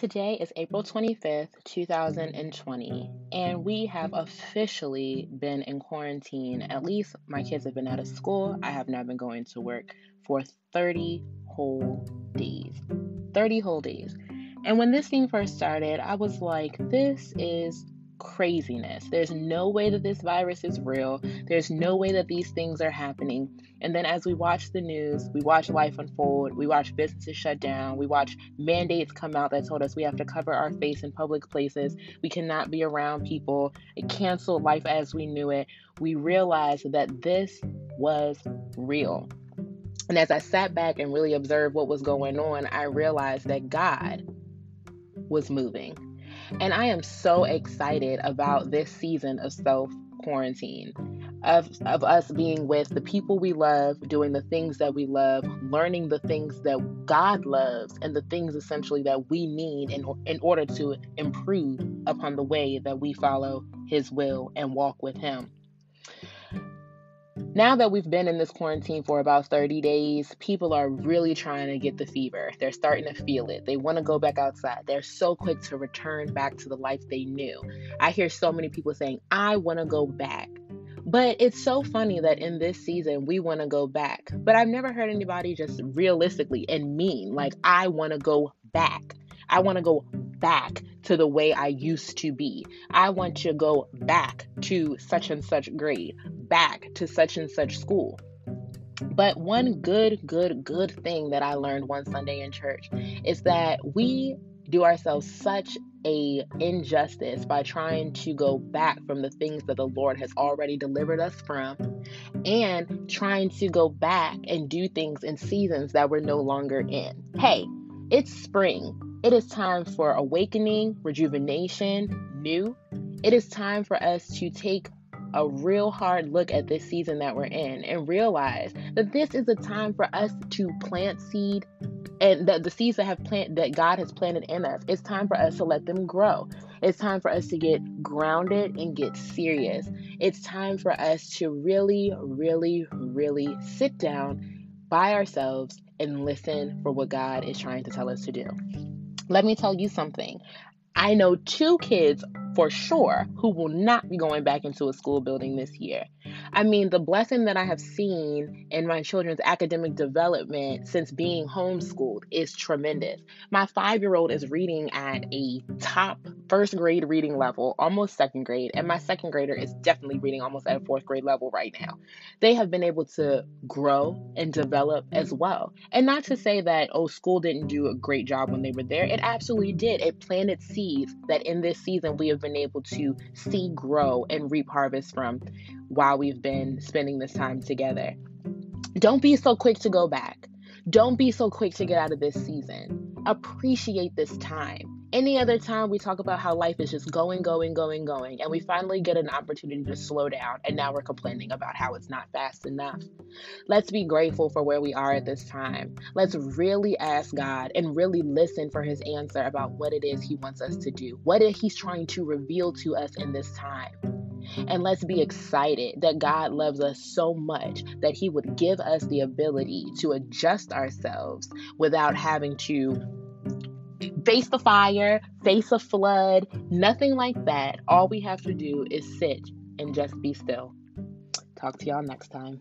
Today is April 25th, 2020, and we have officially been in quarantine. At least my kids have been out of school. I have not been going to work for 30 whole days. 30 whole days. And when this thing first started, I was like, this is craziness. There's no way that this virus is real. There's no way that these things are happening. And then as we watch the news, we watch life unfold, we watch businesses shut down, we watch mandates come out that told us we have to cover our face in public places, we cannot be around people, it canceled life as we knew it. We realized that this was real. And as I sat back and really observed what was going on, I realized that God was moving. And I am so excited about this season of self quarantine, of, of us being with the people we love, doing the things that we love, learning the things that God loves, and the things essentially that we need in, in order to improve upon the way that we follow His will and walk with Him. Now mm. that we've been in this quarantine for about 30 days, people are really trying to get the mm. fever. They're starting to feel it. They want to go back outside. They're so quick to return back to the life they knew. I hear so many people saying, I want to go back. But it's so funny that in this season we want to go back. But I've never heard anybody just realistically and mean, like, I want to go back. I want to go back to the way I used to be. I want to go back to such and such grade, back to such and such school. But one good, good, good thing that I learned one Sunday in church is that we do ourselves such a injustice by trying to go back from the things that the Lord has already delivered us from and trying to go back and do things in seasons that we're no longer in. Hey, it's spring. It is time for awakening, rejuvenation, new. It is time for us to take a real hard look at this season that we're in and realize that this is a time for us to plant seed and that the seeds that have plant that God has planted in us, it's time for us to let them grow. It's time for us to get grounded and get serious. It's time for us to really, really, really sit down by ourselves and listen for what God is trying to tell us to do. Let me tell you something. I know two kids for sure who will not be going back into a school building this year. I mean, the blessing that I have seen in my children's academic development since being homeschooled is tremendous. My five year old is reading at a top first grade reading mm-hmm. level, almost second grade, and my mm-hmm. second grader is definitely reading almost at a fourth grade level right now. They have been able to grow and develop as well. And not to say that, oh, school didn't do a great job when they were there, it absolutely did. It planted seeds that in this season we have been able to see grow and reap harvest from while we've been spending this time together. Don't be so quick to go back. Don't be so quick to get out of this season. Appreciate this time. Any other time we talk about how life is just going, going, going, going, and we finally get an opportunity to slow down, and now we're complaining about how it's not fast enough. Let's be grateful for where we are at this time. Let's really ask God and really listen for His answer about what it is He wants us to do, what He's trying to reveal to us in this time. And let's be excited that God loves us so much that He would give us the ability to adjust ourselves without having to face the fire, face a flood, nothing like that. All we have to do is sit and just be still. Talk to y'all next time.